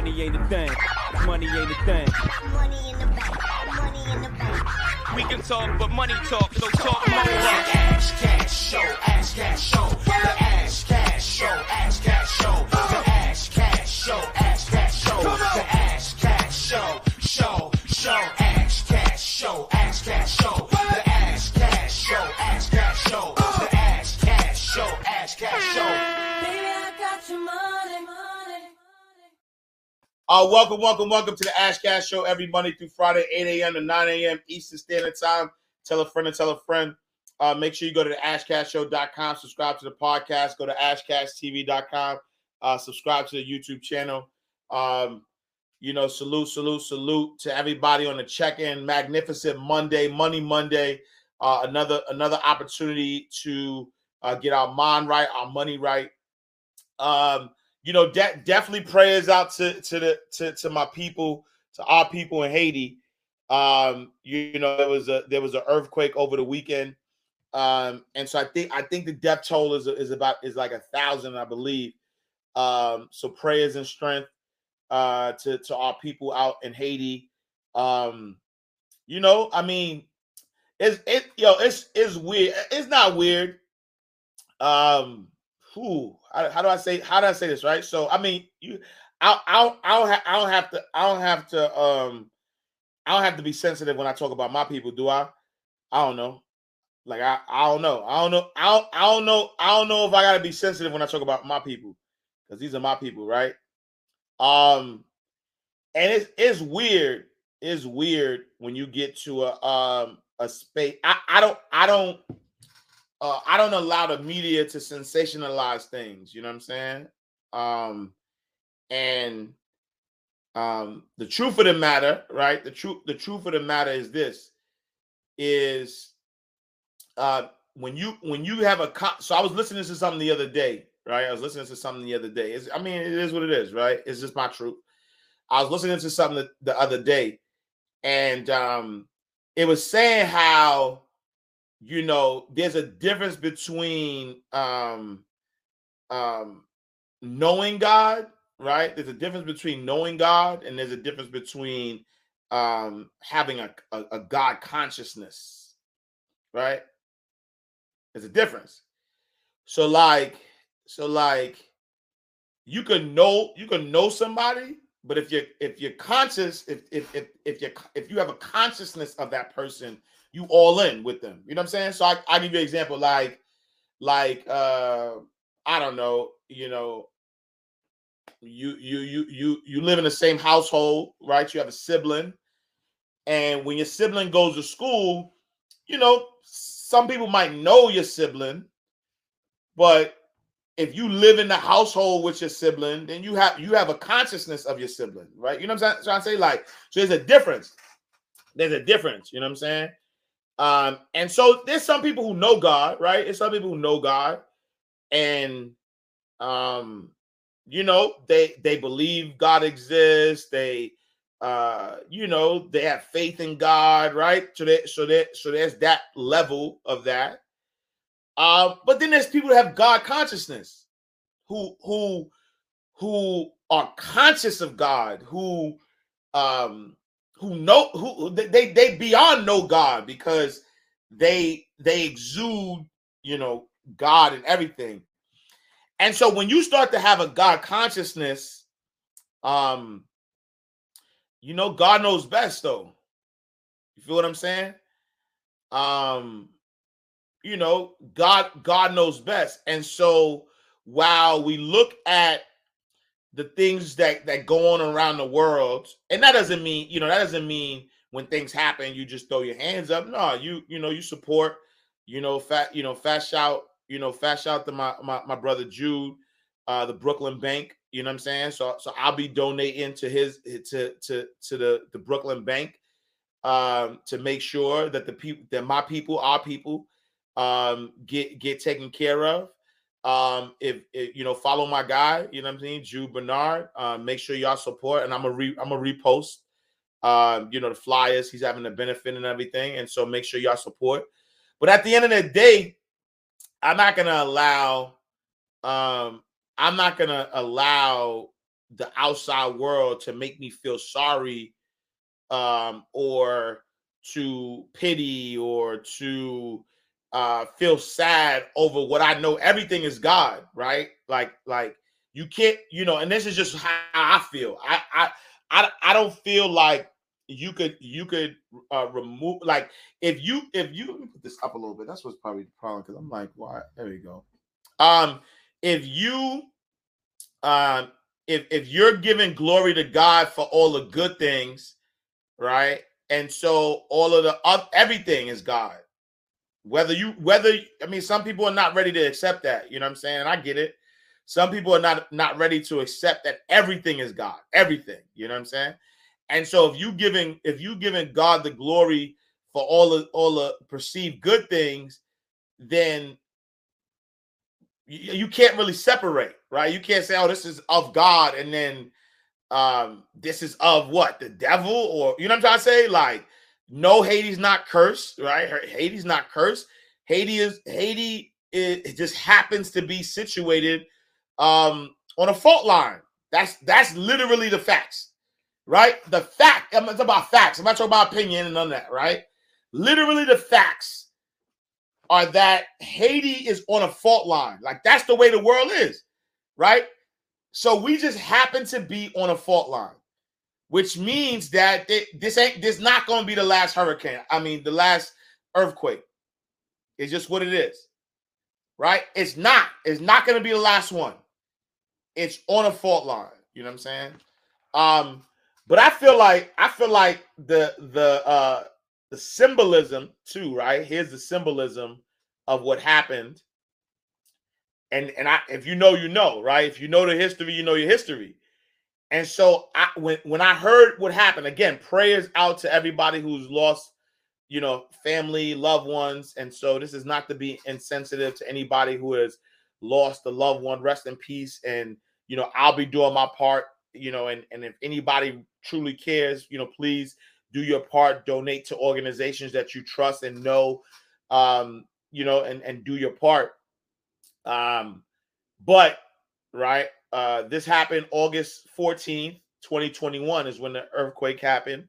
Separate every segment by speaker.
Speaker 1: Money ain't a thing. Money ain't a thing.
Speaker 2: Money in the bank. Money in the bank.
Speaker 3: We can talk, but money talk, so talk more.
Speaker 4: Ash Cash Show, Ash Cash Show, the Ash Cash Show, Ash Cash Show, the Ash Cash Show,
Speaker 5: Uh, welcome, welcome, welcome to the Ash Cash Show every Monday through Friday, 8 a.m. to 9 a.m. Eastern Standard Time. Tell a friend and tell a friend. Uh, make sure you go to the ashcashshow.com, subscribe to the podcast, go to ashcashtv.com, uh, subscribe to the YouTube channel. Um, you know, salute, salute, salute to everybody on the check-in. Magnificent Monday, Money Monday. Uh, another another opportunity to uh, get our mind right, our money right. Um, you know, de- definitely prayers out to to the to, to my people, to our people in Haiti. Um, you, you know, there was a there was an earthquake over the weekend. Um, and so I think I think the death toll is is about is like a thousand, I believe. Um, so prayers and strength uh to to our people out in Haiti. Um, you know, I mean, it's it yo, it's it's weird. It's not weird. Um, whew, how, do I say how do I say this right? So I mean, you, I I don't, I don't, ha- I don't have to I don't have to um I don't have to be sensitive when I talk about my people, do I? I don't know. Like I I don't know. I don't know. I don't, I don't know. I don't know if I gotta be sensitive when I talk about my people because these are my people, right? Um, and it's it's weird. It's weird when you get to a um a space. I I don't I don't uh, I don't allow the media to sensationalize things. You know what I'm saying? Um, and um, the truth of the matter, right? The truth, the truth of the matter is this: is uh, when you when you have a co- so I was listening to something the other day, right? I was listening to something the other day. It's, I mean, it is what it is, right? It's just my truth. I was listening to something the, the other day, and um, it was saying how you know there's a difference between um um knowing god right? There's a difference between knowing god and there's a difference between um having a, a, a god consciousness right? There's a difference. So like so like you can know you can know somebody but if you're if you're conscious if if if if you if you have a consciousness of that person you all in with them. You know what I'm saying? So I, I give you an example like like uh I don't know, you know, you you you you you live in the same household, right? You have a sibling, and when your sibling goes to school, you know, some people might know your sibling, but if you live in the household with your sibling, then you have you have a consciousness of your sibling, right? You know what I'm saying? Trying to say like, so there's a difference. There's a difference. You know what I'm saying? Um, and so there's some people who know God, right? There's some people who know God, and um, you know, they they believe God exists. They uh, you know, they have faith in God, right? So that so that so there's that level of that. Uh, but then there's people that have God consciousness, who who who are conscious of God, who um who know who they they beyond know God because they they exude you know God and everything. And so when you start to have a God consciousness, um, you know God knows best though. You feel what I'm saying? Um, you know God God knows best, and so while we look at the things that that go on around the world. And that doesn't mean you know that doesn't mean when things happen you just throw your hands up. No you you know you support you know fat you know fast shout you know fast shout to my my, my brother jude uh the brooklyn bank you know what i'm saying? So so i'll be donating to his to to to the the brooklyn bank um to make sure that the people that my people our people um get get taken care of um, if, if, you know, follow my guy, you know what I'm saying, Jude Bernard. Um, make sure y'all support, and I'm a re I'm a repost. Um, you know, the flyers. He's having a benefit and everything, and so make sure y'all support. But at the end of the day, I'm not gonna allow. Um, I'm not gonna allow the outside world to make me feel sorry um or to pity or to uh feel sad over what I know everything is God, right? Like like you can't, you know, and this is just how I feel. I I I, I don't feel like you could you could uh remove like if you if you let me put this up a little bit. That's what's probably the problem because I'm like, why? There we go. Um, if you um if if you're giving glory to God for all the good things, right? And so all of the everything is God. Whether you whether I mean some people are not ready to accept that, you know what I'm saying? And I get it. Some people are not not ready to accept that everything is God. Everything, you know what I'm saying? And so if you giving if you giving God the glory for all the all the perceived good things, then you, you can't really separate, right? You can't say, "Oh, this is of God," and then um this is of what the devil, or you know what I'm trying to say? Like, no, Haiti's not cursed, right? Haiti's not cursed. Haiti is Hades it, just happens to be situated um on a fault line. That's that's literally the facts, right? The fact. I'm talking about facts. I'm not talking about opinion and none of that, right? Literally, the facts are that Haiti is on a fault line. Like that's the way the world is, right? So we just happen to be on a fault line, which means that this ain't this not going to be the last hurricane. I mean, the last earthquake. It's just what it is, right? It's not. It's not going to be the last one. It's on a fault line. You know what I'm saying? Um, but I feel like I feel like the the uh the symbolism too, right? Here's the symbolism of what happened. And and I if you know, you know, right? If you know the history, you know your history. And so I when when I heard what happened, again, prayers out to everybody who's lost, you know, family, loved ones. And so this is not to be insensitive to anybody who has lost a loved one. Rest in peace. And you know, I'll be doing my part, you know, and, and if anybody truly cares, you know, please do your part, donate to organizations that you trust and know, um, you know, and, and do your part. Um, but right, uh, this happened August 14th, 2021 is when the earthquake happened.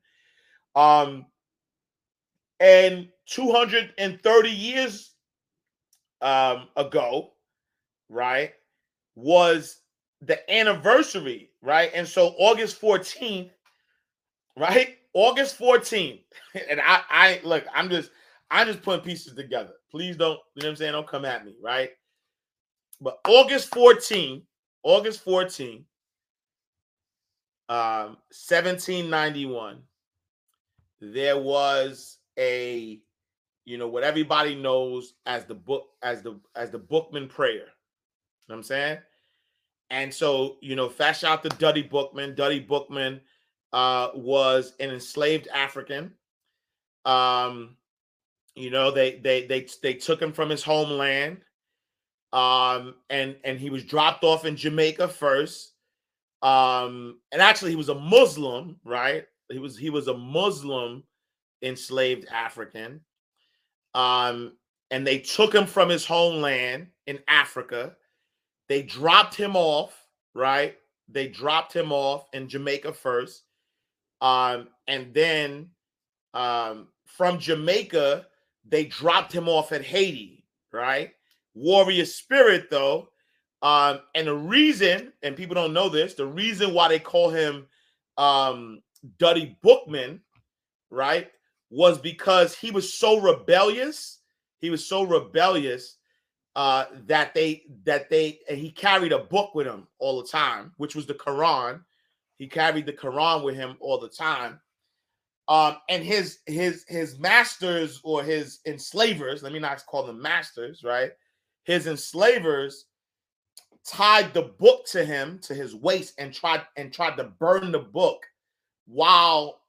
Speaker 5: Um, and 230 years um, ago, right, was the anniversary, right? And so August 14th, right? August 14th. And I I look, I'm just I'm just putting pieces together. Please don't, you know what I'm saying? Don't come at me, right? But August 14th, August 14th, um, 1791, there was a you know what everybody knows as the book as the as the Boukman prayer. You know what I'm saying? And so, you know, fast out to Dutty Boukman. Dutty Boukman uh, was an enslaved African. Um, you know, they they they they took him from his homeland, um, and and he was dropped off in Jamaica first. Um, and actually, he was a Muslim, right? He was he was a Muslim enslaved African. Um, and they took him from his homeland in Africa they dropped him off, right? They dropped him off in Jamaica first. Um, and then um, from Jamaica, they dropped him off at Haiti, right? Warrior spirit, though. Um, and the reason, and people don't know this, the reason why they call him um, Dutty Boukman, right, was because he was so rebellious. He was so rebellious uh, that they that they and he carried a book with him all the time, which was the Quran. He carried the Quran with him all the time. Um, and his his his masters or his enslavers, let me not call them masters, right? His enslavers tied the book to him to his waist and tried and tried to burn the book while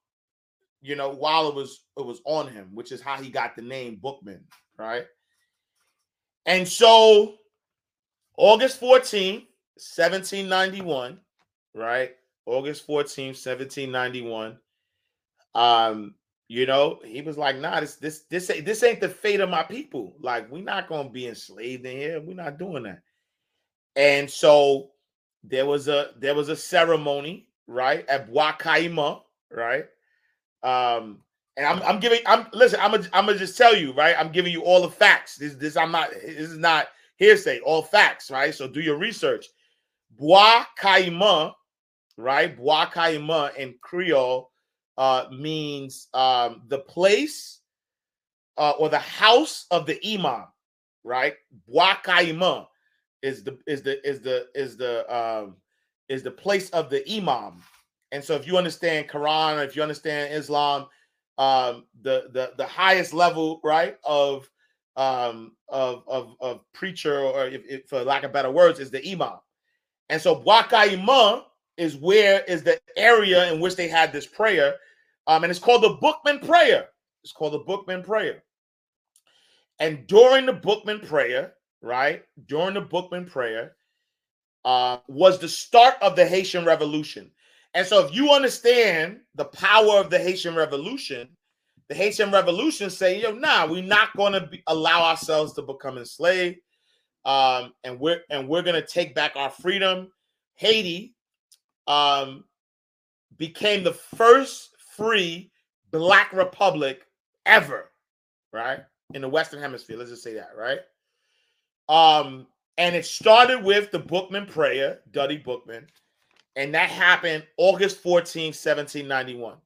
Speaker 5: you know while it was it was on him, which is how he got the name Boukman, right? And so August 14th, 1791, right? August 14th, 1791. Um, you know, he was like, nah, this this this this ain't the fate of my people. Like, we're not gonna be enslaved in here. We're not doing that. And so there was a there was a ceremony, right, at Wakaima, right? Um, and I'm I'm giving I'm listen, I'm gonna I'm gonna just tell you, right? I'm giving you all the facts. This this I'm not this is not hearsay, all facts, right? So do your research. Bois Caïman, right? Bois Caïman in Creole uh means um the place uh or the house of the imam, right? Bois Caïman is the is the is the is the um is the place of the imam. And so if you understand Quran, if you understand Islam, um the the the highest level, right, of um of of of preacher or if, if, for lack of better words is the imam. And so Wakaima is where is the area in which they had this prayer. Um, and it's called the Boukman prayer. It's called the Boukman prayer. And during the Boukman prayer, right? During the Boukman prayer, uh, was the start of the Haitian Revolution. And so, if you understand the power of the Haitian Revolution, the Haitian Revolution say, "Yo, nah, we're not going to allow ourselves to become enslaved, um, and we're and we're going to take back our freedom." Haiti um, became the first free Black republic ever, right, in the Western Hemisphere. Let's just say that, right? Um, and it started with the Boukman prayer, Dutty Boukman, and that happened August 14, 1791.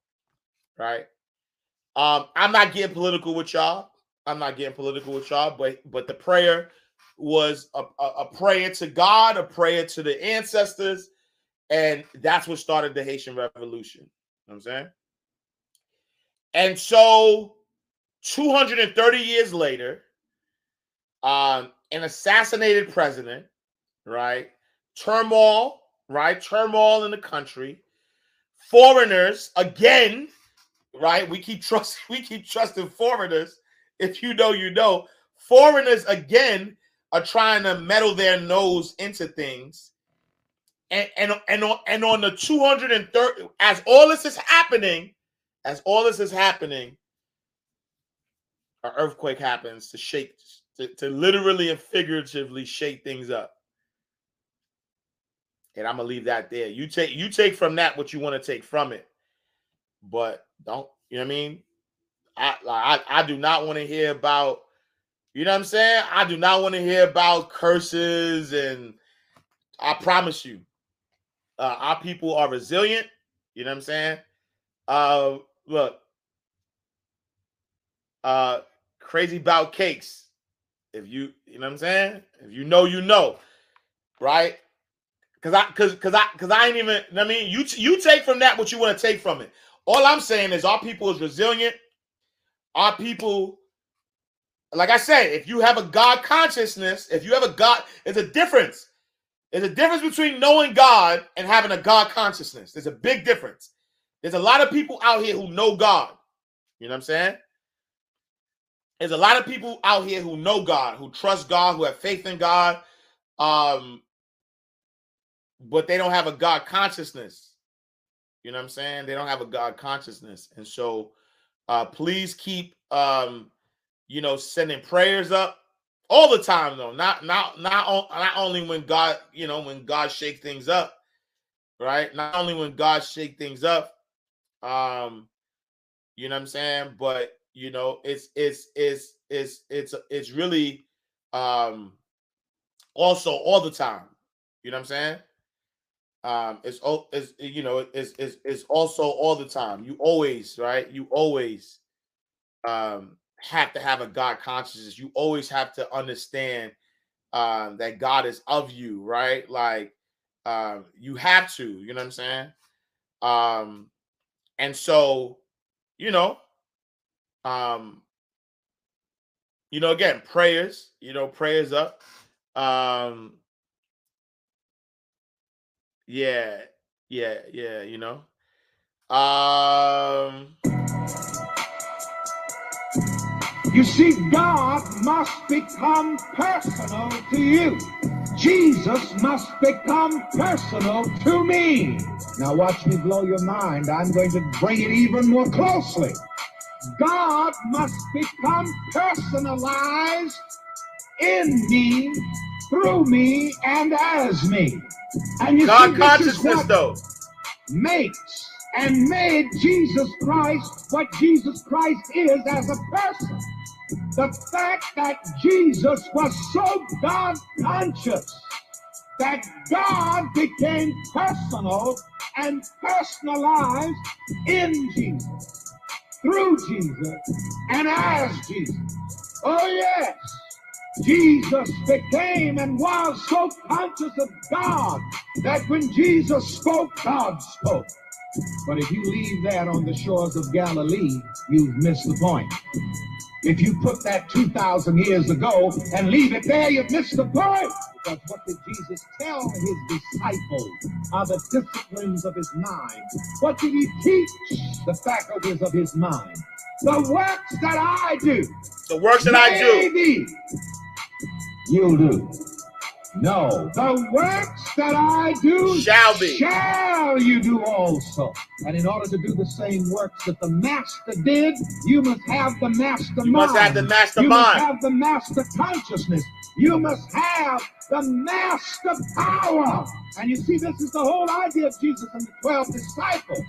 Speaker 5: Right. Um, I'm not getting political with y'all. I'm not getting political with y'all, but but the prayer was a, a, a prayer to God, a prayer to the ancestors, and that's what started the Haitian Revolution. You know what I'm saying? And so 230 years later, um, an assassinated president, right? Turmoil, right? Turmoil in the country. Foreigners, again, right? We keep trusting, we keep trusting foreigners. If you know, you know. Foreigners again are trying to meddle their nose into things. And and and on, and on the 230, as all this is happening, as all this is happening, an earthquake happens to shake to, to literally and figuratively shake things up. And I'm gonna leave that there. You take you take from that what you want to take from it, but don't you know what I mean? I I I do not want to hear about you know what I'm saying? I do not want to hear about curses and I promise you, uh, our people are resilient. You know what I'm saying? Uh, look, uh, crazy about cakes. If you, you know what I'm saying? If you know, you know, right? Cause I, cause, cause I, cause I ain't even. I mean, you, you take from that what you want to take from it. All I'm saying is our people is resilient. Our people, like I said, if you have a God consciousness, if you have a God, there's a difference. There's a difference between knowing God and having a God consciousness. There's a big difference. There's a lot of people out here who know God. You know what I'm saying? There's a lot of people out here who know God, who trust God, who have faith in God, um, but they don't have a God consciousness. You know what I'm saying? They don't have a God consciousness, and so uh, please keep um, you know sending prayers up all the time though. Not not not not only when God you know when God shake things up, right? Not only when God shake things up, um, you know what I'm saying, but you know it's it's it's it's it's it's really um also all the time you know what i'm saying? Um it's it's you know it's it's, it's also all the time. You always right? You always um have to have a god consciousness. You always have to understand um that god is of you right? Like um you have to you know what i'm saying? Um and so you know um, you know, again, prayers, you know, prayers up. Um, yeah, yeah, yeah, you know. Um,
Speaker 6: you see, God must become personal to you. Jesus must become personal to me. Now, watch me blow your mind. I'm going to bring it even more closely. God must become personalized in me, through me, and as me. And you
Speaker 5: God
Speaker 6: see, this is
Speaker 5: consciousness, though.
Speaker 6: makes and made Jesus Christ what Jesus Christ is as a person. The fact that Jesus was so God conscious that God became personal and personalized in Jesus, through Jesus, and as Jesus. Oh, yes. Jesus became and was so conscious of God that when Jesus spoke, God spoke. But if you leave that on the shores of Galilee, you've missed the point. If you put that 2,000 years ago and leave it there, you've missed the point. Because what did Jesus tell his disciples are the disciplines of his mind? What did he teach the faculties of his mind? The works that I do.
Speaker 5: The works that I do.
Speaker 6: You'll do. No, the works that I do
Speaker 5: Shall be.
Speaker 6: shall you do also. And in order to do the same works that the master did, you must have the master
Speaker 5: You must have the master
Speaker 6: you must have the master consciousness. You must have the master power. And you see, this is the whole idea of Jesus and the 12 disciples.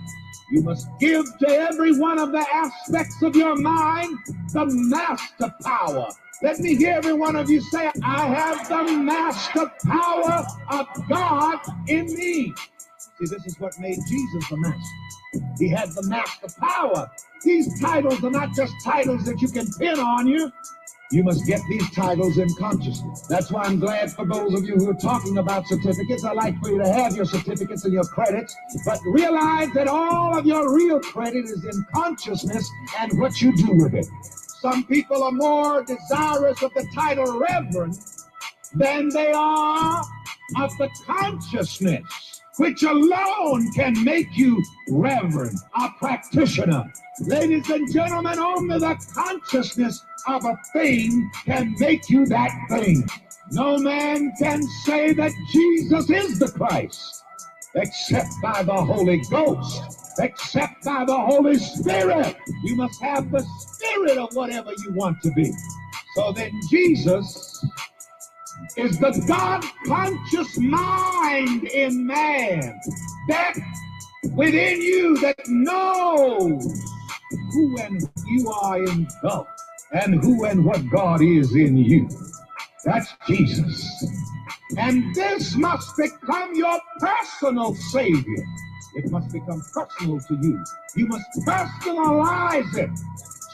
Speaker 6: You must give to every one of the aspects of your mind the master power. Let me hear every one of you say, I have the master power of God in me. See, this is what made Jesus the master. He had the master power. These titles are not just titles that you can pin on you. You must get these titles in consciousness. That's why I'm glad for those of you who are talking about certificates. I like for you to have your certificates and your credits, but realize that all of your real credit is in consciousness and what you do with it. Some people are more desirous of the title Reverend than they are of the consciousness, which alone can make you Reverend, a practitioner. Ladies and gentlemen, only the consciousness of a thing can make you that thing. No man can say that Jesus is the Christ except by the Holy Ghost, except by the Holy Spirit. You must have the spirit of whatever you want to be. So then, Jesus is the God conscious mind in man that within you that knows who and you are in God and who and what God is in you. That's Jesus. And this must become your personal Savior. It must become personal to you. You must personalize it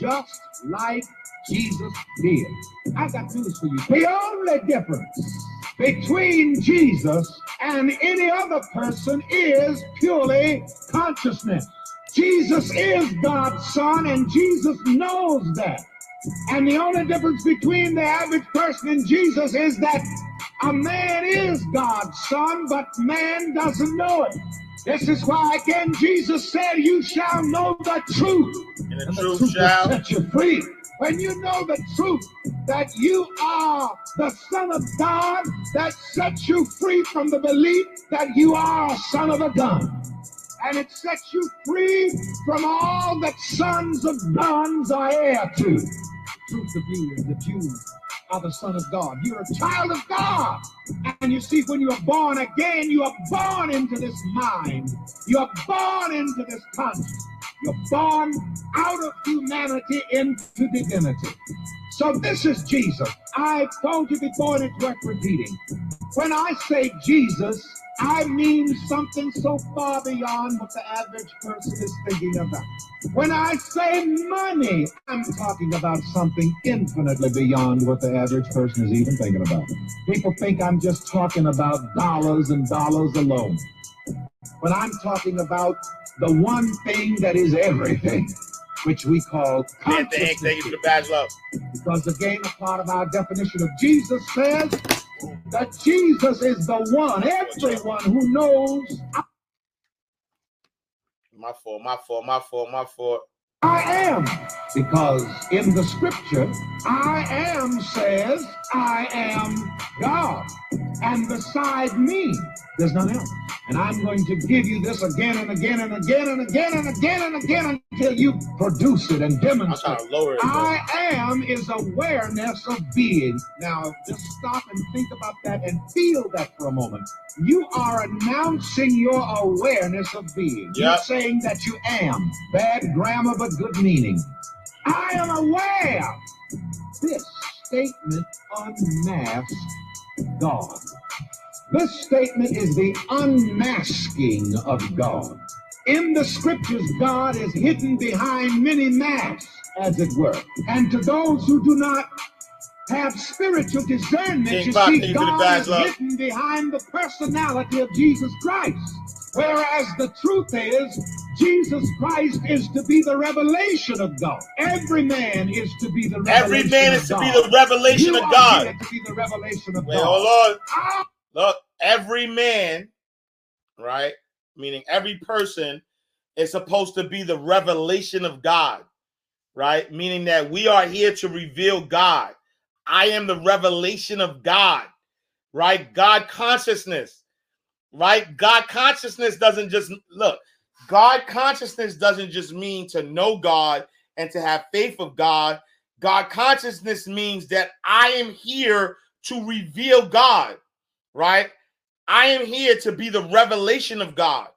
Speaker 6: just like Jesus did. I got news for you. The only difference between Jesus and any other person is purely consciousness. Jesus is God's Son, and Jesus knows that. And the only difference between the average person and Jesus is that a man is God's son, but man doesn't know it. This is why, again, Jesus said, You shall know the truth,
Speaker 5: And the
Speaker 6: and the
Speaker 5: truth
Speaker 6: truth
Speaker 5: shall.
Speaker 6: set you free. When you know the truth that you are the Son of God, that sets you free from the belief that you are a son of a gun. And it sets you free from all that sons of guns are heir to. The truth of you is that you are the Son of God. You're a child of God. And you see, when you are born again, you are born into this mind. You are born into this conscience. You're born out of humanity into divinity. So this is Jesus. I've told you before, and it's worth repeating. When I say Jesus, I mean something so far beyond what the average person is thinking about. When I say money, I'm talking about something infinitely beyond what the average person is even thinking about. People think I'm just talking about dollars and dollars alone. But I'm talking about the one thing that is everything, which we call
Speaker 5: Man, thank, thank you for the badge love.
Speaker 6: Because again, a part of our definition of Jesus says that Jesus is the one, everyone who knows
Speaker 5: My fault, my fault, my fault, my fault.
Speaker 6: I am. Because in the scripture, I am says, I am God. And beside me, there's none else. And I'm going to give you this again and again and again and again and again and again until you produce it and
Speaker 5: I'm
Speaker 6: demonstrate.
Speaker 5: trying to lower it.
Speaker 6: I am is awareness of being. Now, just stop and think about that and feel that for a moment. You are announcing your awareness of being. You're saying that you am. Bad grammar, but good meaning. I am aware. This statement unmasks God. This statement is the unmasking of God. In the scriptures, God is hidden behind many masks, as it were. And to those who do not have spiritual discernment,
Speaker 5: King
Speaker 6: you
Speaker 5: Pop,
Speaker 6: see, God is
Speaker 5: love?
Speaker 6: hidden behind the personality of Jesus Christ. Whereas the truth is, Jesus Christ is to be the revelation of God. Every man is to be the revelation
Speaker 5: Every man
Speaker 6: of
Speaker 5: is to
Speaker 6: God.
Speaker 5: be the revelation
Speaker 6: You
Speaker 5: of God.
Speaker 6: to be the revelation of
Speaker 5: Wait,
Speaker 6: God.
Speaker 5: hold on.
Speaker 6: Ah,
Speaker 5: Look, every man, right? Meaning every person is supposed to be the revelation of God, right? Meaning that we are here to reveal God. I am the revelation of God, right? God consciousness, right? God consciousness doesn't just look, God consciousness doesn't just mean to know God and to have faith of God. God consciousness means that I am here to reveal God right? I am here to be the revelation of God.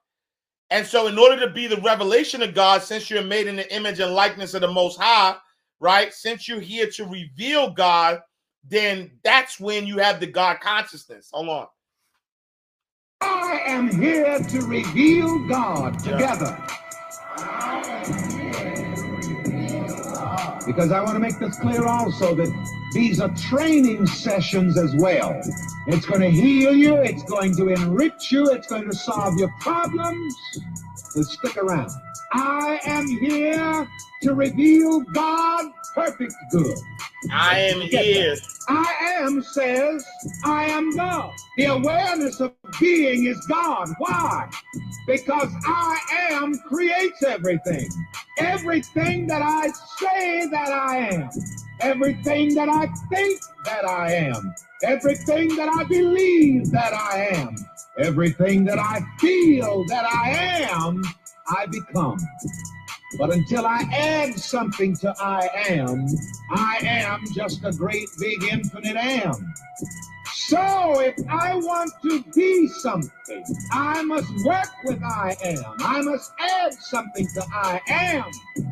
Speaker 5: And so, in order to be the revelation of God, since you're made in the image and likeness of the Most High, right? Since you're here to reveal God, then that's when you have the God consciousness. Hold on.
Speaker 6: I am here to reveal God
Speaker 5: Yeah.
Speaker 6: Because I want to make this clear also that these are training sessions as well. It's going to heal you, it's going to enrich you, it's going to solve your problems. So stick around. I am here to reveal God perfect good.
Speaker 5: I am here.
Speaker 6: I am says, I am God. The awareness of being is God. Why? Because I am creates everything. Everything that I say that I am. Everything that I think that I am. Everything that I believe that I am. Everything that I feel that I am, I become. But until I add something to I am, I am just a great big infinite am. So if I want to be something, I must work with I am. I must add something to I am.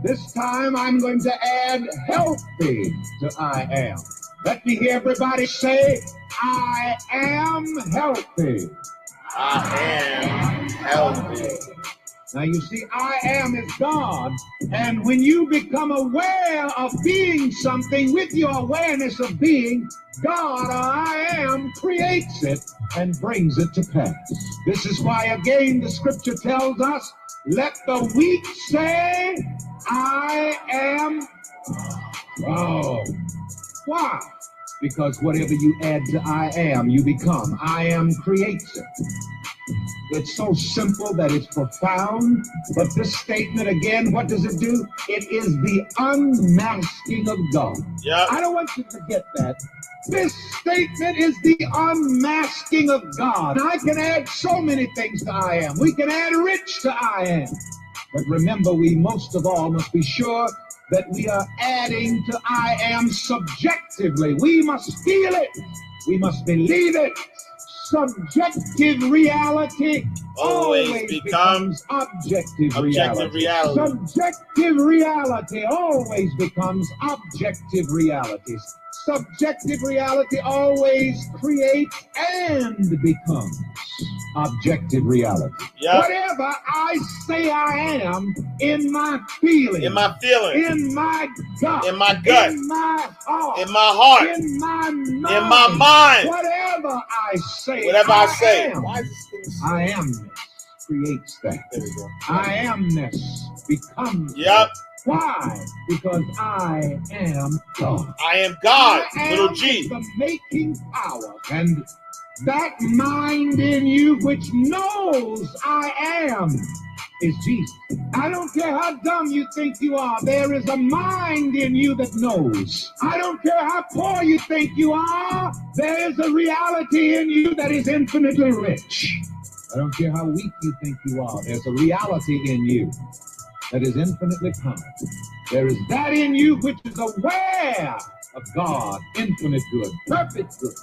Speaker 6: This time I'm going to add healthy to I am. Let me hear everybody say, I am healthy.
Speaker 5: I am healthy.
Speaker 6: Now you see, I am is God. And when you become aware of being something with your awareness of being, God or I am creates it and brings it to pass. This is why, again, the scripture tells us, let the weak say, I am. Oh, why? Because whatever you add to I am, you become. I am creates it. It's so simple that it's profound. But this statement, again, what does it do? It is the unmasking of God.
Speaker 5: Yep.
Speaker 6: I don't want you to forget that. This statement is the unmasking of God. I can add so many things to I am. We can add rich to I am. But remember, we most of all must be sure that we are adding to I am subjectively. We must feel it. We must believe it. Subjective reality
Speaker 5: Always
Speaker 6: always,
Speaker 5: becomes
Speaker 6: becomes objective,
Speaker 5: Objective
Speaker 6: reality.
Speaker 5: reality.
Speaker 6: Subjective reality always becomes objective reality. Subjective reality always creates and becomes objective reality.
Speaker 5: Yep.
Speaker 6: Whatever I say I am in my feeling,
Speaker 5: In my feeling,
Speaker 6: in my gut,
Speaker 5: in my gut,
Speaker 6: in my heart,
Speaker 5: in my heart,
Speaker 6: in my mind,
Speaker 5: in my mind,
Speaker 6: whatever I say,
Speaker 5: whatever I say.
Speaker 6: am. I amness creates that.
Speaker 5: There we go.
Speaker 6: I amness becomes.
Speaker 5: Yep.
Speaker 6: Why? Because I am God.
Speaker 5: I am God,
Speaker 6: I am
Speaker 5: little G.
Speaker 6: The making power. And that mind in you which knows I am is Jesus. I don't care how dumb you think you are, there is a mind in you that knows. I don't care how poor you think you are, there is a reality in you that is infinitely rich. I don't care how weak you think you are. There's a reality in you that is infinitely powerful. There is that in you which is aware of God, infinite good, perfect good.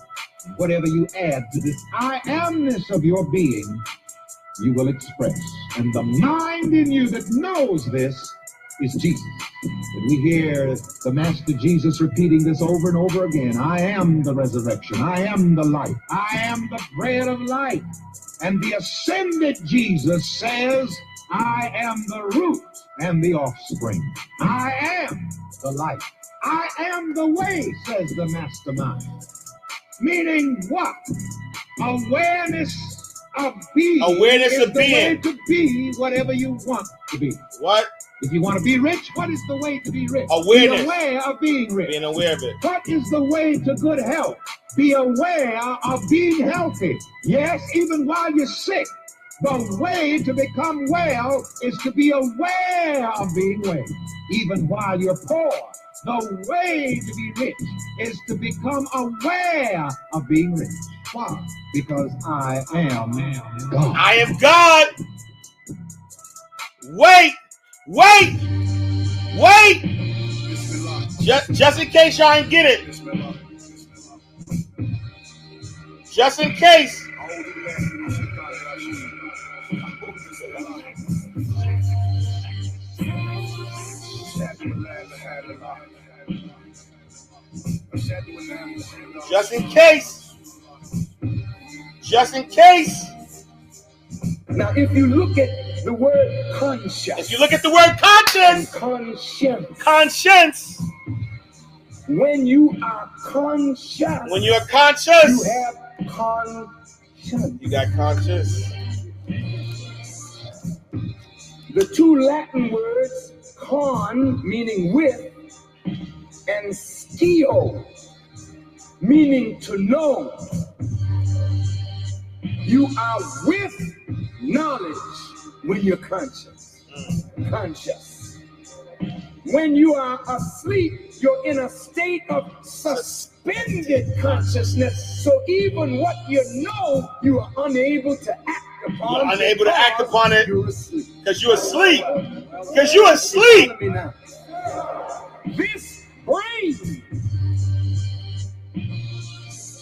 Speaker 6: Whatever you add to this I amness of your being, you will express. And the mind in you that knows this is Jesus. And we hear the Master Jesus repeating this over and over again I am the resurrection, I am the life, I am the bread of life. And the ascended Jesus says, I am the root and the offspring. I am the life. I am the way, says the mastermind. Meaning what? Awareness of being.
Speaker 5: Awareness of being.
Speaker 6: to be whatever you want to be.
Speaker 5: What?
Speaker 6: If you want to be rich, what is the way to be rich?
Speaker 5: Awareness.
Speaker 6: Be aware of being rich.
Speaker 5: Being aware of it.
Speaker 6: What is the way to good health? Be aware of being healthy. Yes, even while you're sick. The way to become well is to be aware of being well, even while you're poor. The way to be rich is to become aware of being rich. Why? Because I am God.
Speaker 5: I am God. Wait, wait, wait. Just, just in case y'all didn't get it. Just in case. Just in case. Just in case.
Speaker 7: Now, if you look at the word conscience,
Speaker 5: If you look at the word conscience,
Speaker 7: conscience,
Speaker 5: conscience,
Speaker 7: when you are conscious,
Speaker 5: when you're conscious, you
Speaker 7: have conscience.
Speaker 5: you got conscious.
Speaker 7: The two Latin words, con, meaning with, and scio, meaning to know. You are with knowledge when you're conscious. Conscious. When you are asleep, you're in a state of suspended consciousness. So even what you know, you are unable to act upon.
Speaker 5: You're unable to act upon it because you're asleep. Because you're asleep.
Speaker 7: Follow me now. This brain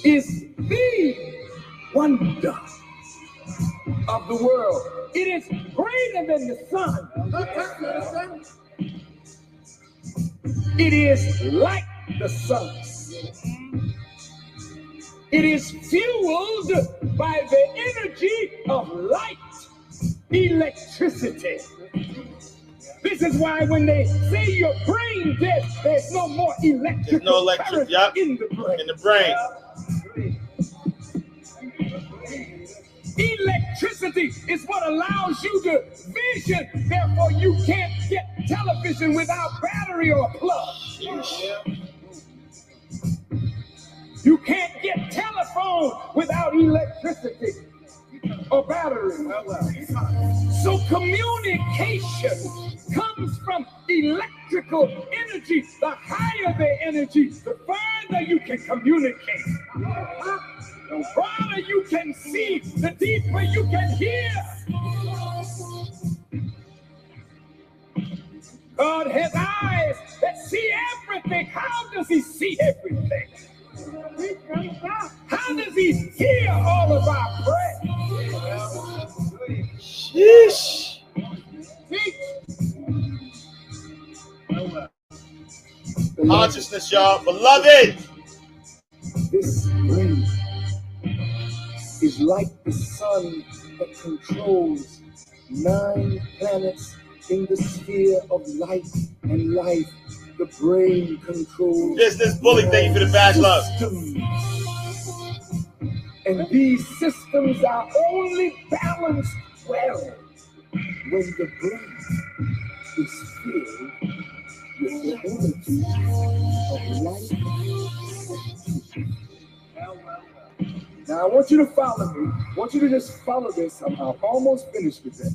Speaker 7: is the wonder of the world. It is greater than the sun. It is like the sun. It is fueled by the energy of light, electricity. This is why when they say your brain dead, there's no more electrical
Speaker 5: There's no electric- yep.
Speaker 7: in the brain.
Speaker 5: In the brain.
Speaker 7: Electricity is what allows you to vision. Therefore, you can't get television without battery or plug. You can't get telephone without electricity or battery. So communication comes from electrical energy. The higher the energy, the further you can communicate. The farther you can see, the deeper you can hear. God has eyes that see everything. How does he see everything? How does he hear all of our prayer?
Speaker 5: Sheesh. Consciousness, y'all. Beloved.
Speaker 7: This brain is like the sun that controls nine planets in the sphere of light and life. The brain controls
Speaker 5: Business bully, thank you for the bad love.
Speaker 7: And these systems are only balanced well when the brain is filled with the energy of light. Now I want you to follow me. I want you to just follow this. I'm, I'm almost finished with that.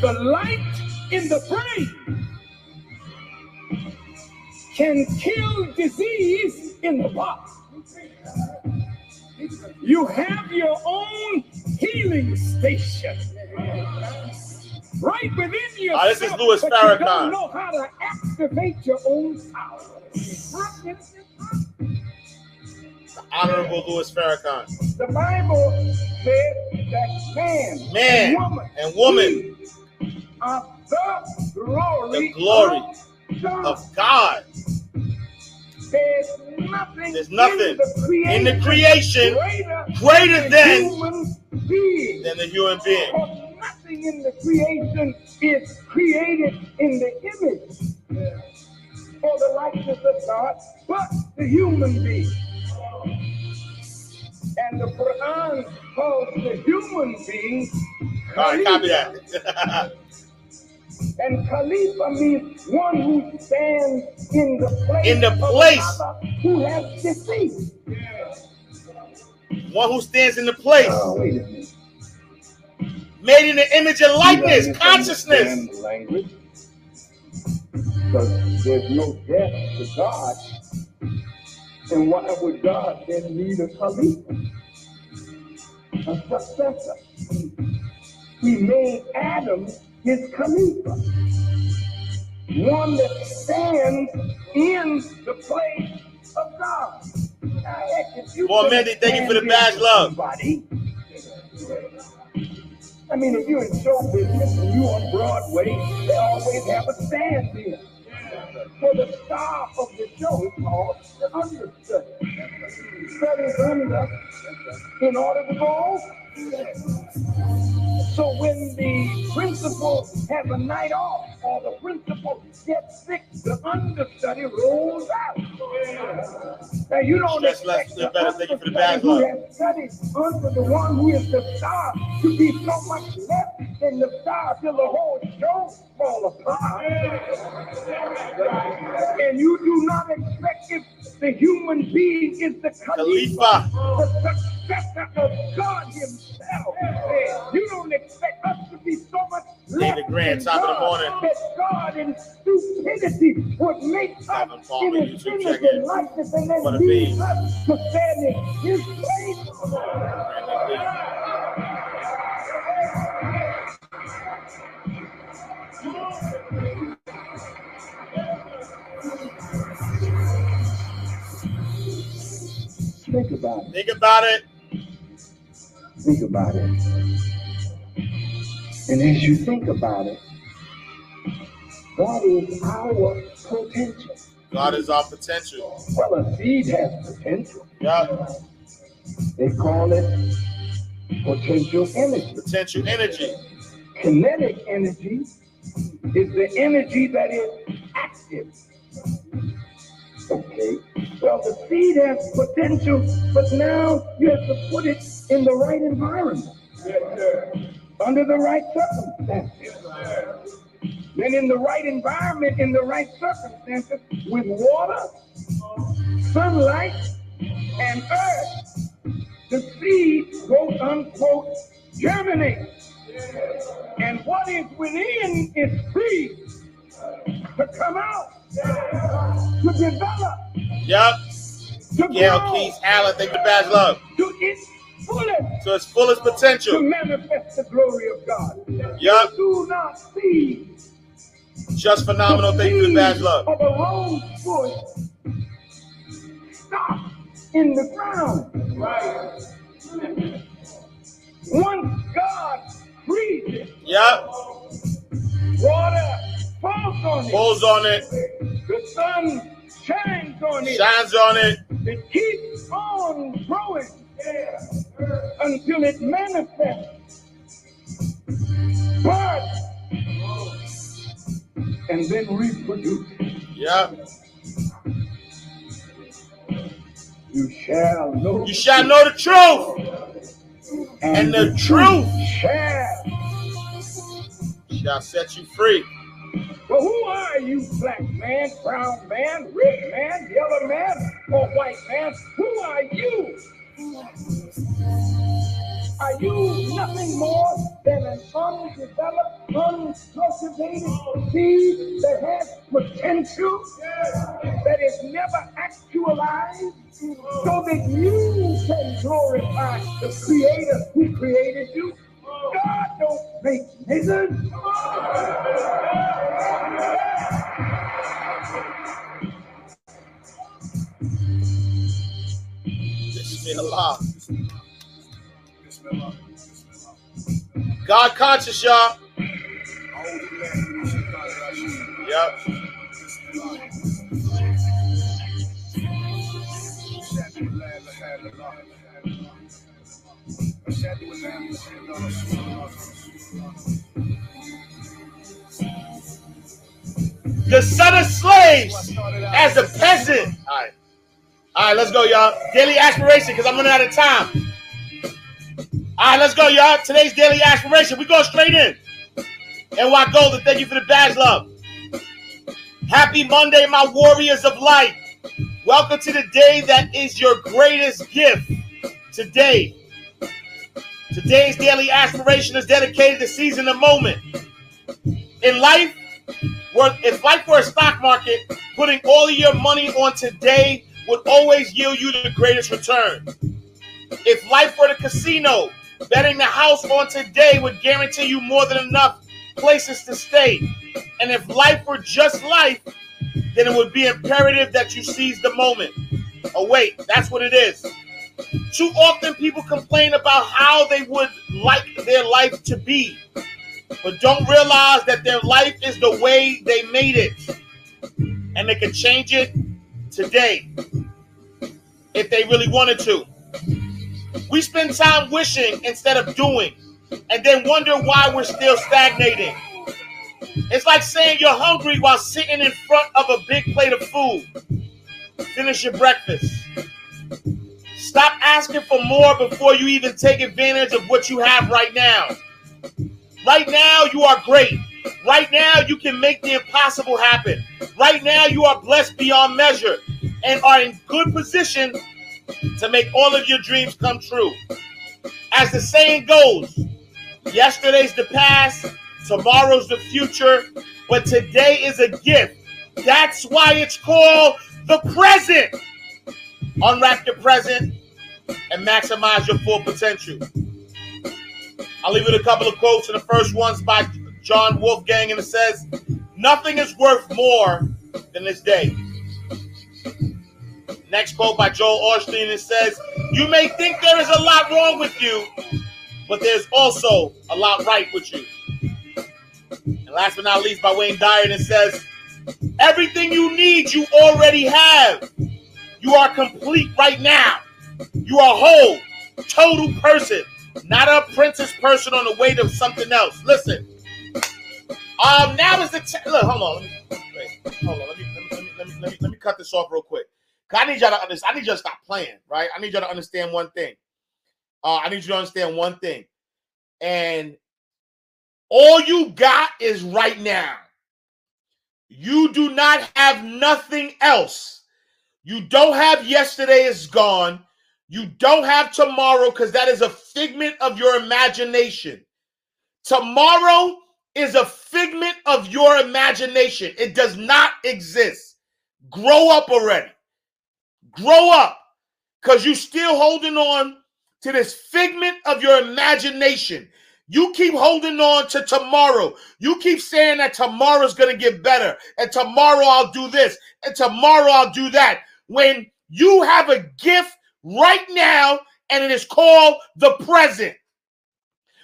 Speaker 7: The light in the brain can kill disease in the body. You have your own healing station. Right within you.
Speaker 5: Ah, this is Louis
Speaker 7: but you don't know how to activate your own power.
Speaker 5: Honorable Louis Farrakhan.
Speaker 7: The Bible says that man,
Speaker 5: Man
Speaker 7: and woman,
Speaker 5: and woman
Speaker 7: are the glory,
Speaker 5: The glory
Speaker 7: of God.
Speaker 5: of God
Speaker 7: There's nothing,
Speaker 5: There's nothing
Speaker 7: in the creation,
Speaker 5: in the creation
Speaker 7: greater,
Speaker 5: greater than
Speaker 7: human being.
Speaker 5: than the human being.
Speaker 7: Nothing in the creation is created in the image or the likeness of God, but the human being. And the Quran calls the human being
Speaker 5: All right, copy
Speaker 7: Khalifa.
Speaker 5: that.
Speaker 7: And Khalifa means one who stands in the place,
Speaker 5: In the place.
Speaker 7: who has deceased.
Speaker 5: One who stands in the place,
Speaker 7: Oh, wait a minute.
Speaker 5: made in the image and likeness, consciousness.
Speaker 7: language. Because there's no death to God. And why would God then need a Khalifa? A successor. He made Adam his Khalifa. One that stands in the place of God. Now, heck, if you
Speaker 5: Well,
Speaker 7: put
Speaker 5: Mandy, thank you for the badge, love.
Speaker 7: somebody, I mean, if you're in show business and you're on Broadway, they always have a stand in. For the star of the show is called the understudy. Studies under in order to go. So when the principal has a night off or the principal gets sick, the understudy rolls out. Now you don't
Speaker 5: less,
Speaker 7: expect the
Speaker 5: better. Thank you for the
Speaker 7: understudy who has studied under the one who is the star to be so much less than the star till the whole show fall apart. And you do not expect if the human being is the Khalifa, the successor of God Himself. You don't expect us to be so much less
Speaker 5: David Grant, top of the morning.
Speaker 7: that God in stupidity would make us in His image and likeness and then leave us to stand in His place. Think about it.
Speaker 5: Think about it.
Speaker 7: Think about it. And as you think about it, that is our potential.
Speaker 5: God is our potential.
Speaker 7: Well, a seed has potential.
Speaker 5: Yeah.
Speaker 7: They call it potential energy.
Speaker 5: Potential energy.
Speaker 7: Kinetic energy is the energy that is active. Okay. Well, the seed has potential, but now you have to put it in the right environment. Yes, sir. Under the right circumstances. Yes, Then in the right environment, in the right circumstances, with water, sunlight, and earth, the seed, quote unquote, germinates. And what is within is free to come out, to develop,
Speaker 5: Yep.
Speaker 7: to
Speaker 5: Gail
Speaker 7: grow,
Speaker 5: Keys Allen, thank you badge love.
Speaker 7: to its fullest,
Speaker 5: To its fullest potential.
Speaker 7: to manifest the glory of God.
Speaker 5: Yup.
Speaker 7: Do not see
Speaker 5: Just phenomenal. Thank you badge love.
Speaker 7: of a rose bush stop in the ground. Right. Once God breathes,
Speaker 5: Yep.
Speaker 7: water falls on it.
Speaker 5: Pulls on it.
Speaker 7: The sun shines on it.
Speaker 5: Shines on it.
Speaker 7: It keeps on growing until it manifests. But and then reproduces.
Speaker 5: Yep.
Speaker 7: You shall know.
Speaker 5: You shall know the truth. And the truth
Speaker 7: shall.
Speaker 5: set you free.
Speaker 7: Well, who are you, black man, brown man, red man, yellow man, or white man? Who are you? Are you nothing more than an undeveloped, uncultivated seed that has potential that is never actualized so that you can glorify the creator who created you? God don't make lizards.
Speaker 5: Bismillah. God conscious, y'all. Yep. The son of slaves as a peasant. All right. All right, let's go, y'all. Daily aspiration, because I'm running out of time. All right, let's go, y'all. Today's daily aspiration. We go straight in. NY Golden, thank you for the badge love. Happy Monday, my warriors of light. Welcome to the day that is your greatest gift. Today. Today's daily aspiration is dedicated to seizing the moment. In life, if life were a stock market, putting all of your money on today would always yield you the greatest return. If life were the casino, betting the house on today would guarantee you more than enough places to stay. And if life were just life, then it would be imperative that you seize the moment. Oh, wait, that's what it is. Too often people complain about how they would like their life to be, but don't realize that their life is the way they made it. And they could change it today if they really wanted to. We spend time wishing instead of doing, and then wonder why we're still stagnating. It's like saying you're hungry while sitting in front of a big plate of food. Finish your breakfast. Stop asking for more before you even take advantage of what you have right now. Right now, you are great. Right now, you can make the impossible happen. Right now, you are blessed beyond measure and are in good position to make all of your dreams come true. As the saying goes, yesterday's the past, tomorrow's the future, but today is a gift. That's why it's called the present. Unwrap your present and maximize your full potential. I'll leave you with a couple of quotes, and the first one's by John Wolfgang, and it says, Nothing is worth more than this day. Next quote by Joel Osteen, it says, You may think there is a lot wrong with you, but there's also a lot right with you. And last but not least, by Wayne Dyer, it says, Everything you need, you already have. You are complete right now. You are whole, total person, not a princess person on the way to something else. Listen. Um, now is the time. Look, hold on. Let me, wait, hold on. Let me, let me, let me, let me, let me, let me cut this off real quick. I need y'all to understand. I need y'all to stop playing, right? I need y'all to understand one thing. Uh, I need you to understand one thing. And all you got is right now. You do not have nothing else. You don't have yesterday is gone. You don't have tomorrow because that is a figment of your imagination. Tomorrow is a figment of your imagination. It does not exist. Grow up already. Grow up because you're still holding on to this figment of your imagination. You keep holding on to tomorrow. You keep saying that tomorrow's going to get better, and tomorrow I'll do this, and tomorrow I'll do that. When you have a gift right now, and it is called the present.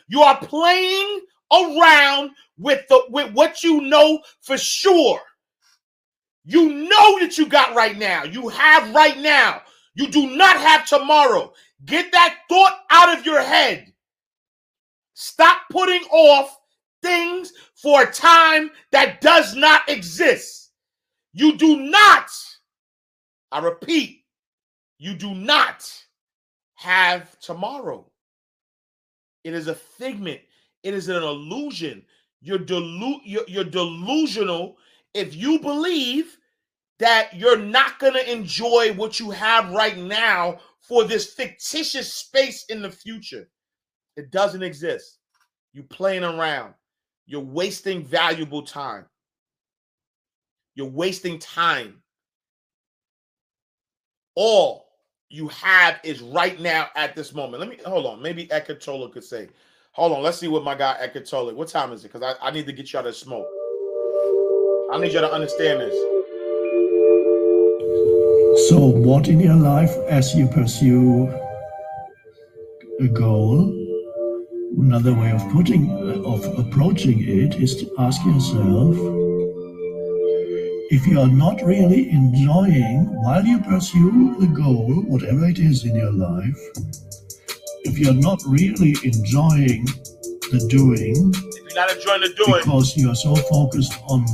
Speaker 5: You are playing around with the with what you know for sure. You know that you got right now. You have right now. You do not have tomorrow. Get that thought out of your head. Stop putting off things for a time that does not exist. You do not, I repeat, you do not have tomorrow. It is a figment, it is an illusion. You're, delu- you're, you're delusional if you believe that you're not going to enjoy what you have right now for this fictitious space in the future. It doesn't exist. You're playing around. You're wasting valuable time. You're wasting time. All you have is right now at this moment. Let me hold on. Maybe Eckhart Tolle could say. Hold on. Let's see what my guy Eckhart Tolle. What time is it? Because I, I need to get you out of smoke. I need you to understand this.
Speaker 8: So, what in your life as you pursue a goal? Another way of putting, of approaching it is to ask yourself if you are not really enjoying while you pursue the goal, whatever it is in your life, if you're not really enjoying the doing,
Speaker 5: you're not enjoying the doing,
Speaker 8: because you are so focused on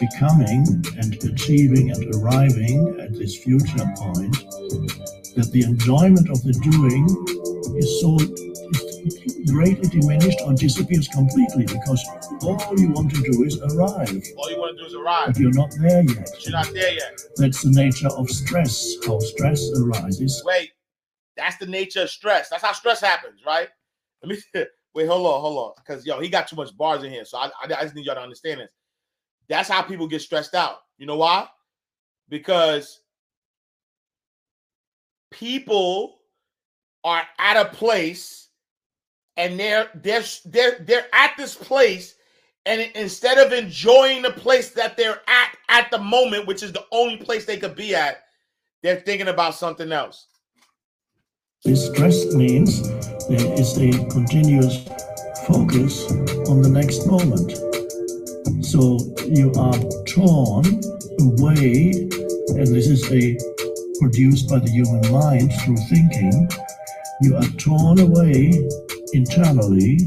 Speaker 8: becoming and achieving and arriving at this future point that the enjoyment of the doing is so greatly diminished or disappears completely because all you want to do is arrive
Speaker 5: all you want to do is arrive.
Speaker 8: but you're not there yet
Speaker 5: But you're not there yet.
Speaker 8: that's the nature of stress how stress arises
Speaker 5: Wait, that's the nature of stress. That's how stress happens, right? Let me wait. Hold on, hold on, because yo, he got too much bars in here. So I, I, I just need y'all to understand this. That's how people get stressed out. You know why? Because people are at a place and they're they're they're they're at this place and instead of enjoying the place that they're at at the moment which is the only place they could be at they're thinking about something else
Speaker 8: This stress means there is a continuous focus on the next moment. So you are torn away, and this is a produced by the human mind through thinking. You are torn away internally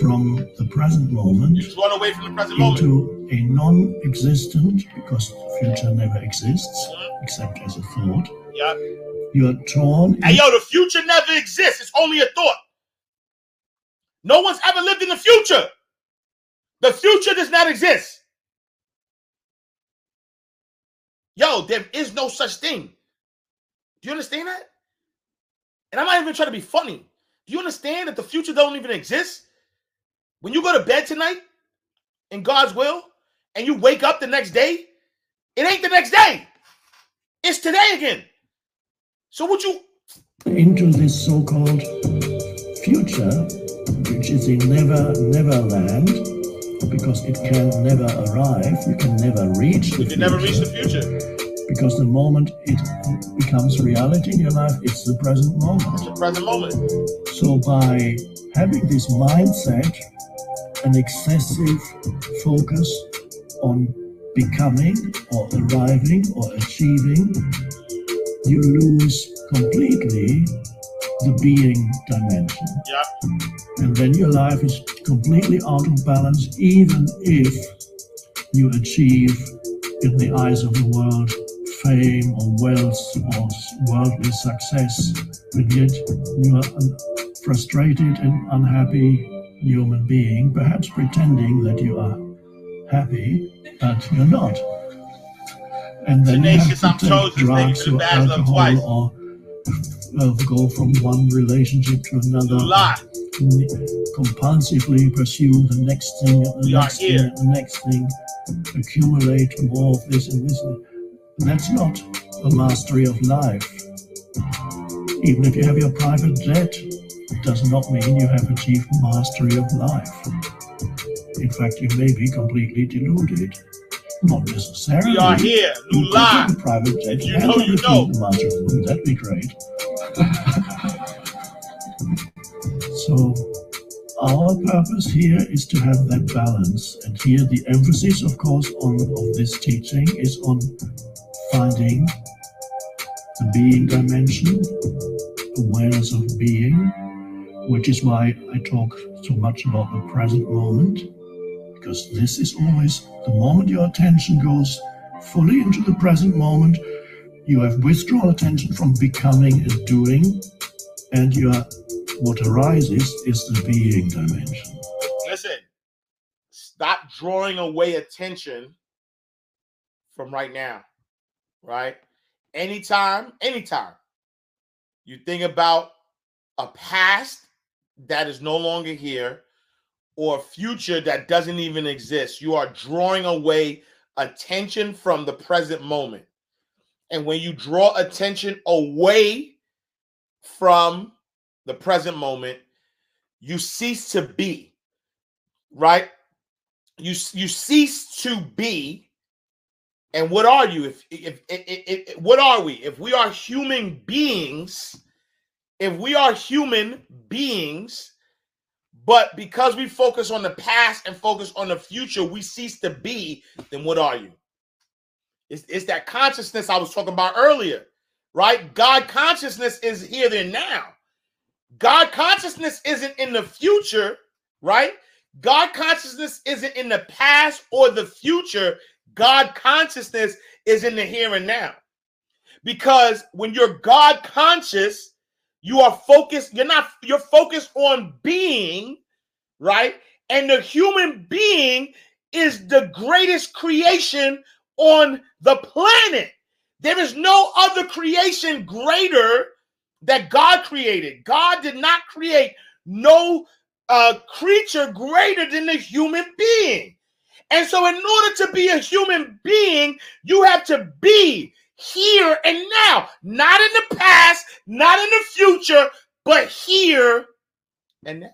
Speaker 8: from the present moment
Speaker 5: you just run away from the present moment
Speaker 8: into a non-existent, because the future never exists except as a thought.
Speaker 5: yeah
Speaker 8: You are torn
Speaker 5: hey yo the future never exists. It's only a thought. No one's ever lived in the future. The future does not exist. Yo there is no such thing. Do you understand that? And i'm not even trying to be funny. Do you understand that the future don't even exist? When you go to bed tonight in god's will and you wake up the next day it ain't the next day. It's today again so would you
Speaker 8: into this so-called future, which is a never, never land, because it can never arrive. You can never reach the
Speaker 5: you can never reach the
Speaker 8: future,
Speaker 5: future
Speaker 8: because the moment it becomes reality in your life, it's the present moment.
Speaker 5: the present moment
Speaker 8: So by having this mindset, an excessive focus on becoming or arriving or achieving, you lose completely the being dimension.
Speaker 5: yeah
Speaker 8: And then your life is completely out of balance, even if you achieve, in the eyes of the world, fame or wealth or worldly success. But yet you are a frustrated and unhappy human being, perhaps pretending that you are happy, but you're not. And then
Speaker 5: Tenacious, I'm
Speaker 8: have to take
Speaker 5: chosen,
Speaker 8: drugs or alcohol or uh, go from one relationship to another
Speaker 5: lie.
Speaker 8: compulsively pursue the next thing, and the
Speaker 5: We
Speaker 8: next thing, the next thing, accumulate more of this and this. That's not a mastery of life. Even if you have your private jet, it does not mean you have achieved mastery of life. In fact, you may be completely deluded. Not necessarily.
Speaker 5: We are here. New
Speaker 8: have private jet
Speaker 5: If you know, you know.
Speaker 8: That'd be great. So our purpose here is to have that balance. And here the emphasis, of course, on of this teaching is on finding the being dimension, awareness of being, which is why I talk so much about the present moment, because this is always the moment your attention goes fully into the present moment, you have withdrawn attention from becoming and doing, and you are what arises is the being dimension.
Speaker 5: Listen, stop drawing away attention from right now, right? Anytime, anytime you think about a past that is no longer here or future that doesn't even exist. You are drawing away attention from the present moment. And when you draw attention away from the present moment, you cease to be, right? You you cease to be. And what are you? If if, if, if, if what are we? If we are human beings, if we are human beings, but because we focus on the past and focus on the future, we cease to be, then what are you? It's, it's that consciousness I was talking about earlier, right? God consciousness is here and now. God consciousness isn't in the future, right? God consciousness isn't in the past or the future. God consciousness is in the here and now. Because when you're God conscious, you are focused, you're not, you're focused on being, right? And the human being is the greatest creation on the planet. There is no other creation greater that God created. God did not create no uh, creature greater than the human being. And so, in order to be a human being, you have to be here and now, not in the past, not in the future, but here and now.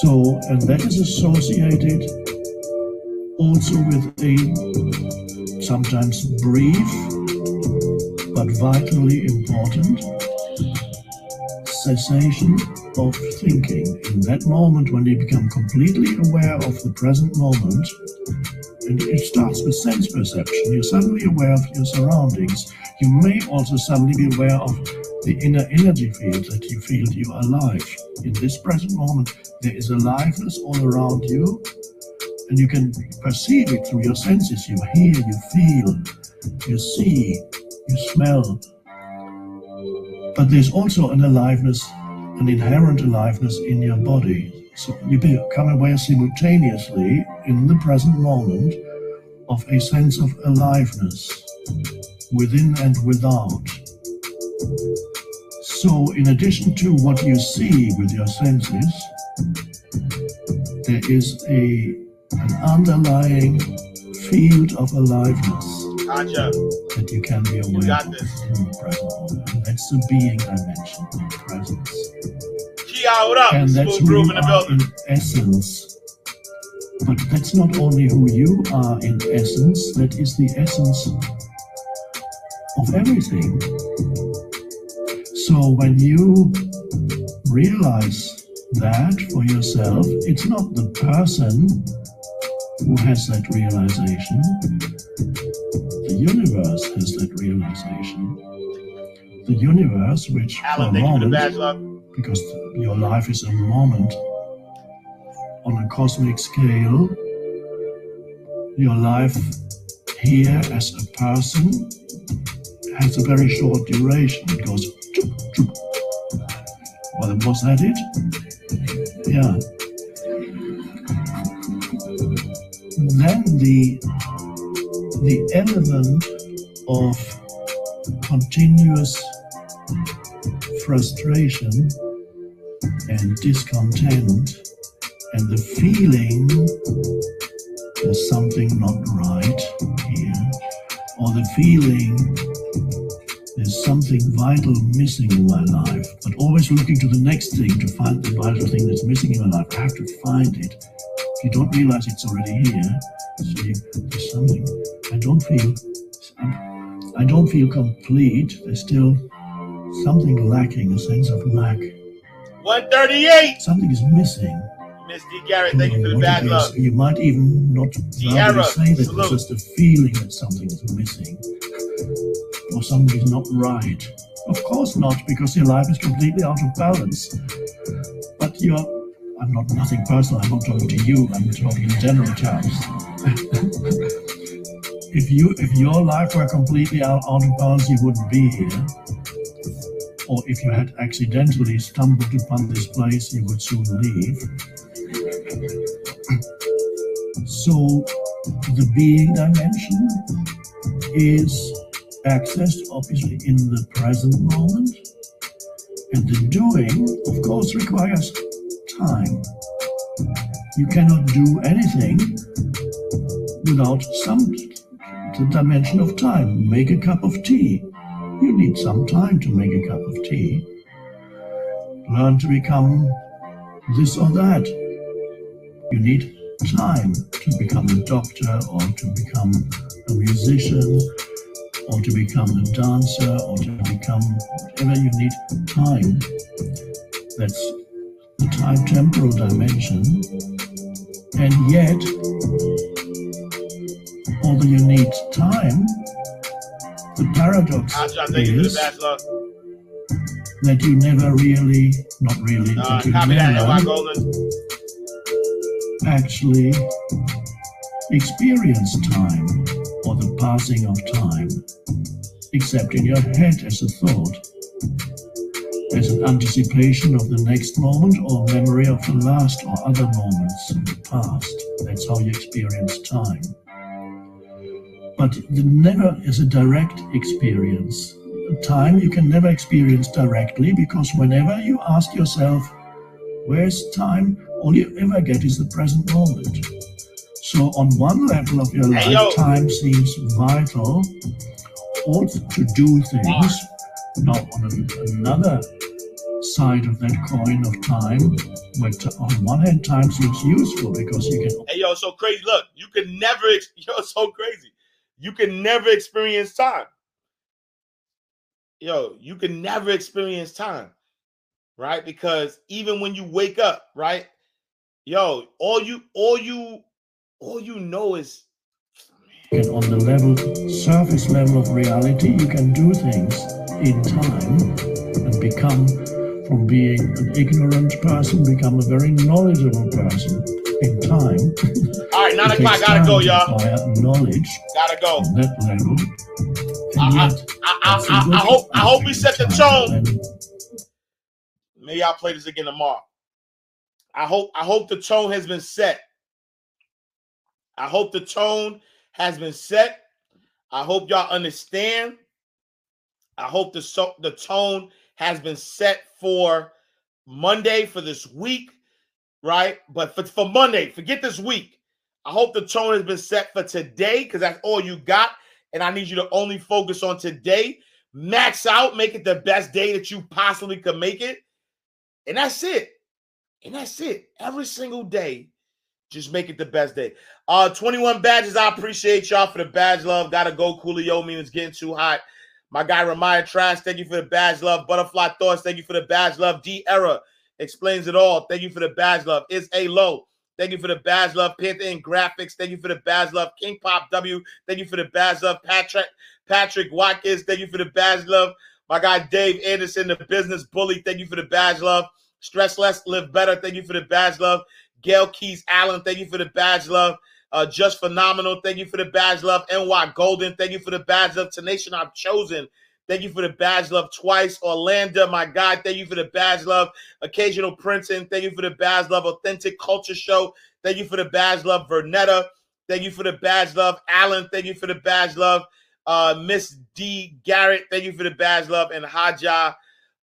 Speaker 8: So, and that is associated also with a sometimes brief but vitally important cessation of thinking. In that moment, when you become completely aware of the present moment, and it starts with sense perception, you're suddenly aware of your surroundings. You may also suddenly be aware of the inner energy field that you feel you are alive. In this present moment, there is aliveness all around you, and you can perceive it through your senses. You hear, you feel, you see, you smell. But there's also an aliveness, an inherent aliveness in your body. So you become aware simultaneously in the present moment of a sense of aliveness within and without. So, in addition to what you see with your senses, there is a an underlying field of aliveness
Speaker 5: Gotcha.
Speaker 8: that you can be aware of
Speaker 5: this.
Speaker 8: in the present moment. And that's the being I dimension, the presence.
Speaker 5: Kia, what up?
Speaker 8: and that's
Speaker 5: Smooth
Speaker 8: who
Speaker 5: groove
Speaker 8: you
Speaker 5: in the
Speaker 8: are
Speaker 5: building.
Speaker 8: in essence. But that's not only who you are in essence, that is the essence of everything. So when you realize that for yourself, it's not the person who has that realization, the universe has that realization. The universe, which for a
Speaker 5: Alan, for the
Speaker 8: moment,
Speaker 5: badge, love.
Speaker 8: Because your life is a moment on a cosmic scale. Your life here as a person has a very short duration. It goes. choop, choop. Well, was that it? Yeah. Then the the element of continuous frustration and discontent and the feeling there's something not right here or the feeling there's something vital missing in my life but always looking to the next thing to find the vital thing that's missing in my life. I have to find it. You don't realize it's already here see there's something. I don't feel i don't feel complete. There's still something lacking a sense of lack
Speaker 5: 138.
Speaker 8: something is missing
Speaker 5: Miss D. Garrett, thank you for the bad love.
Speaker 8: You might even not
Speaker 5: Sierra,
Speaker 8: say that
Speaker 5: salute.
Speaker 8: it's just a feeling that something is missing or something is not right. Of course not, because your life is completely out of balance. But you're, I'm not nothing personal, I'm not talking to you, I'm talking in general terms. if you if your life were completely out, out of balance, you wouldn't be here. Or if you had accidentally stumbled upon this place, you would soon leave. So the being dimension is accessed obviously in the present moment And the doing, of course, requires time. You cannot do anything without some the dimension of time. Make a cup of tea. You need some time to make a cup of tea. Learn to become this or that. You need time to become a doctor or to become a musician or to become a dancer or to become whatever you need time. That's the time temporal dimension. And yet, although you need time, the paradox
Speaker 5: Haja, thank you for the
Speaker 8: is that you never really, not really,
Speaker 5: Uh,
Speaker 8: that you never
Speaker 5: Golden.
Speaker 8: actually experience time or the passing of time, except in your head as a thought, as an anticipation of the next moment or memory of the last or other moments in the past. That's how you experience time. But the never is a direct experience. Time you can never experience directly because whenever you ask yourself, Where's time? All you ever get is the present moment. So, on one level of your
Speaker 5: Hey,
Speaker 8: life,
Speaker 5: yo.
Speaker 8: time seems vital, or to do things. Now, on an- another side of that coin of time, where t- on one hand, time seems useful because you can
Speaker 5: Hey, yo, so crazy. Look, you can never, ex- yo, it's so crazy. You can never experience time. Yo, you can never experience time, right? Because even when you wake up, right? Yo, all you, all you, all you know is,
Speaker 8: And on the level, surface level of reality, you can do things in time and become, from being an ignorant person, become a very knowledgeable person in time.
Speaker 5: all right, nine o'clock, gotta go, y'all.
Speaker 8: knowledge
Speaker 5: Gotta go.
Speaker 8: that level.
Speaker 5: I- I- I, I, I,
Speaker 8: good
Speaker 5: I hope, I hope we set the tone. Maybe I'll play this again tomorrow. I hope I hope the tone has been set. I hope the tone has been set. I hope y'all understand. I hope the so, the tone has been set for Monday for this week, right? But for, for Monday, forget this week. I hope the tone has been set for today because that's all you got. And I need you to only focus on today. Max out, make it the best day that you possibly could make it. And that's it. And that's it. Every single day, just make it the best day. Uh, 21 badges. I appreciate y'all for the badge love. Gotta go, Coolio. Mean it's getting too hot. My guy Ramaya Trash, thank you for the badge love. Butterfly Thoughts, thank you for the badge love. D Era explains it all. Thank you for the badge love. Is a low. Thank you for the badge love. Panther Graphics, thank you for the badge love. King Pop W, thank you for the badge love. Patrick Patrick Watkins, thank you for the badge love. My guy Dave Anderson, the business bully, thank you for the badge love. Stress less, live better. Thank you for the badge love. Gail Keys Allen, thank you for the badge love. Uh, just phenomenal. Thank you for the badge love. NY Golden, thank you for the badge love. Tenation I've chosen. Thank you for the badge love twice. Orlando, my God, thank you for the badge love. Occasional Princeton, thank you for the badge love. Authentic Culture Show, thank you for the badge love. Vernetta, thank you for the badge love. Allen, thank you for the badge love. Uh, Miss D Garrett, thank you for the badge love. And Haja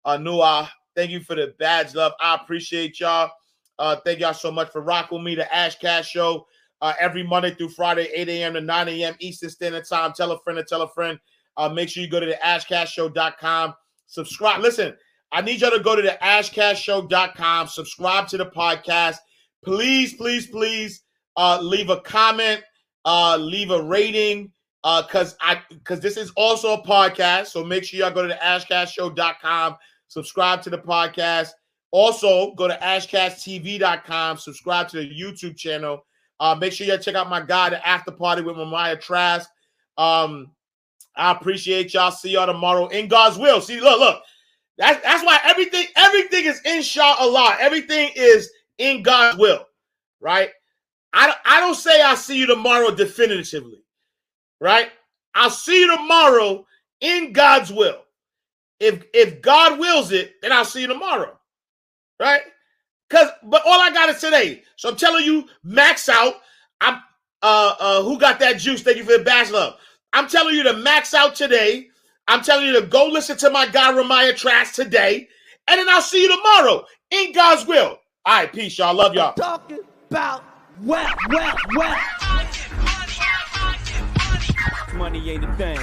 Speaker 5: uh, Nua, thank you for the badge love. I appreciate y'all. Uh, thank y'all so much for rocking me. The Ash Cash Show uh, every Monday through Friday, 8 a.m. to 9 a.m. Eastern Standard Time. Tell a friend to tell a friend. Uh, make sure you go to the ashcashshow.com. Subscribe. Listen, I need y'all to go to the ashcashshow.com. Subscribe to the podcast. Please, please, please uh, leave a comment, uh, leave a rating. Uh, cause I because this is also a podcast. So make sure y'all go to the ashcashshow.com, subscribe to the podcast. Also, go to ashcashtv.com, subscribe to the YouTube channel. Uh, make sure you check out my guy, the after party with Mamaya Trask. Um, I appreciate y'all. See y'all tomorrow in God's will. See, look, look. That's that's why everything, everything is inshallah. Everything is in God's will, right? I, don't- I don't say I'll see you tomorrow definitively, right? I'll see you tomorrow in God's will. If if God wills it, then I'll see you tomorrow, right? Because but all I got is today. So I'm telling you, max out. I'm uh uh who got that juice? Thank you for the bachelor. I'm telling you to max out today. I'm telling you to go listen to my guy Ramiah Trash today. And then I'll see you tomorrow in God's will. All right, peace, y'all. Love y'all.
Speaker 1: I'm talking about wealth, wealth, wealth. Money ain't a thing.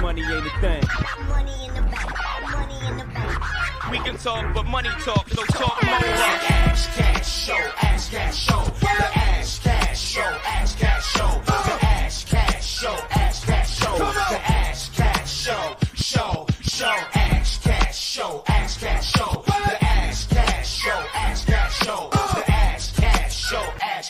Speaker 1: Money ain't a thing.
Speaker 2: Money in the bank. Money in the bank.
Speaker 3: We can talk, but money talk, no talk, no talk.
Speaker 4: Ash cash show, ash cash show. The ash cash show, ash cash show. The ash cash show show, show, show, ash cash, show, ash cash.